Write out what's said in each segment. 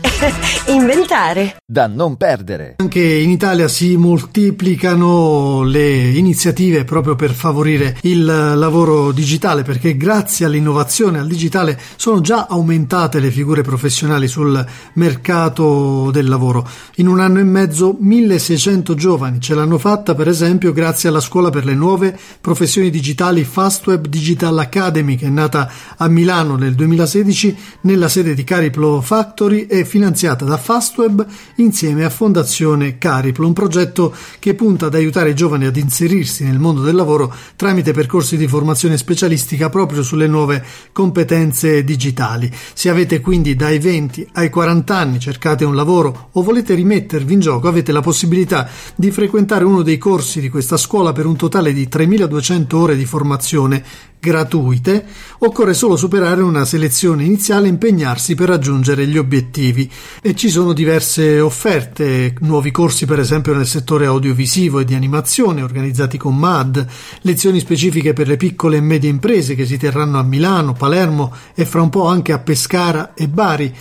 inventare. Da non perdere. Anche in Italia si moltiplicano le iniziative proprio per favorire il lavoro digitale perché grazie all'innovazione, al digitale, sono già aumentate le figure professionali sul mercato del lavoro. In un anno e mezzo 1600 giovani ce l'hanno fatta per esempio grazie alla scuola per le nuove professioni digitali Fastweb Digital Academy che è nata a Milano nel 2016 nella sede di Cariplo Factory e finanziata da Fastweb insieme a Fondazione Cariplo, un progetto che punta ad aiutare i giovani ad inserirsi nel mondo del lavoro tramite percorsi di formazione specialistica proprio sulle nuove competenze digitali. Se avete quindi dai 20 ai 40 anni, cercate un lavoro o volete rimettervi in gioco, avete la possibilità di frequentare uno dei corsi di questa scuola per un totale di 3200 ore di formazione gratuite, occorre solo superare una selezione iniziale e impegnarsi per raggiungere gli obiettivi. E ci sono diverse offerte, nuovi corsi per esempio nel settore audiovisivo e di animazione organizzati con MAD, lezioni specifiche per le piccole e medie imprese che si terranno a Milano, Palermo e fra un po' anche a Pescara e Bari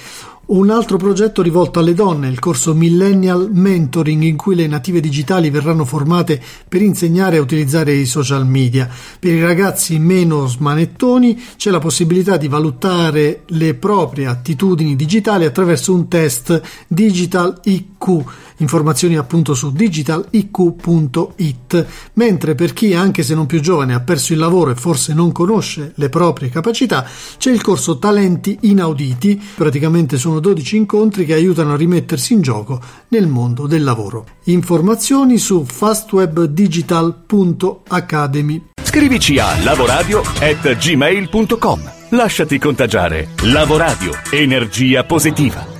un altro progetto rivolto alle donne, il corso Millennial Mentoring, in cui le native digitali verranno formate per insegnare a utilizzare i social media. Per i ragazzi meno smanettoni c'è la possibilità di valutare le proprie attitudini digitali attraverso un test Digital IQ informazioni appunto su digitaliq.it, mentre per chi anche se non più giovane ha perso il lavoro e forse non conosce le proprie capacità, c'è il corso Talenti Inauditi, praticamente sono 12 incontri che aiutano a rimettersi in gioco nel mondo del lavoro. Informazioni su fastwebdigital.academy. Scrivici a lavoradio@gmail.com. Lasciati contagiare. Lavoradio, energia positiva.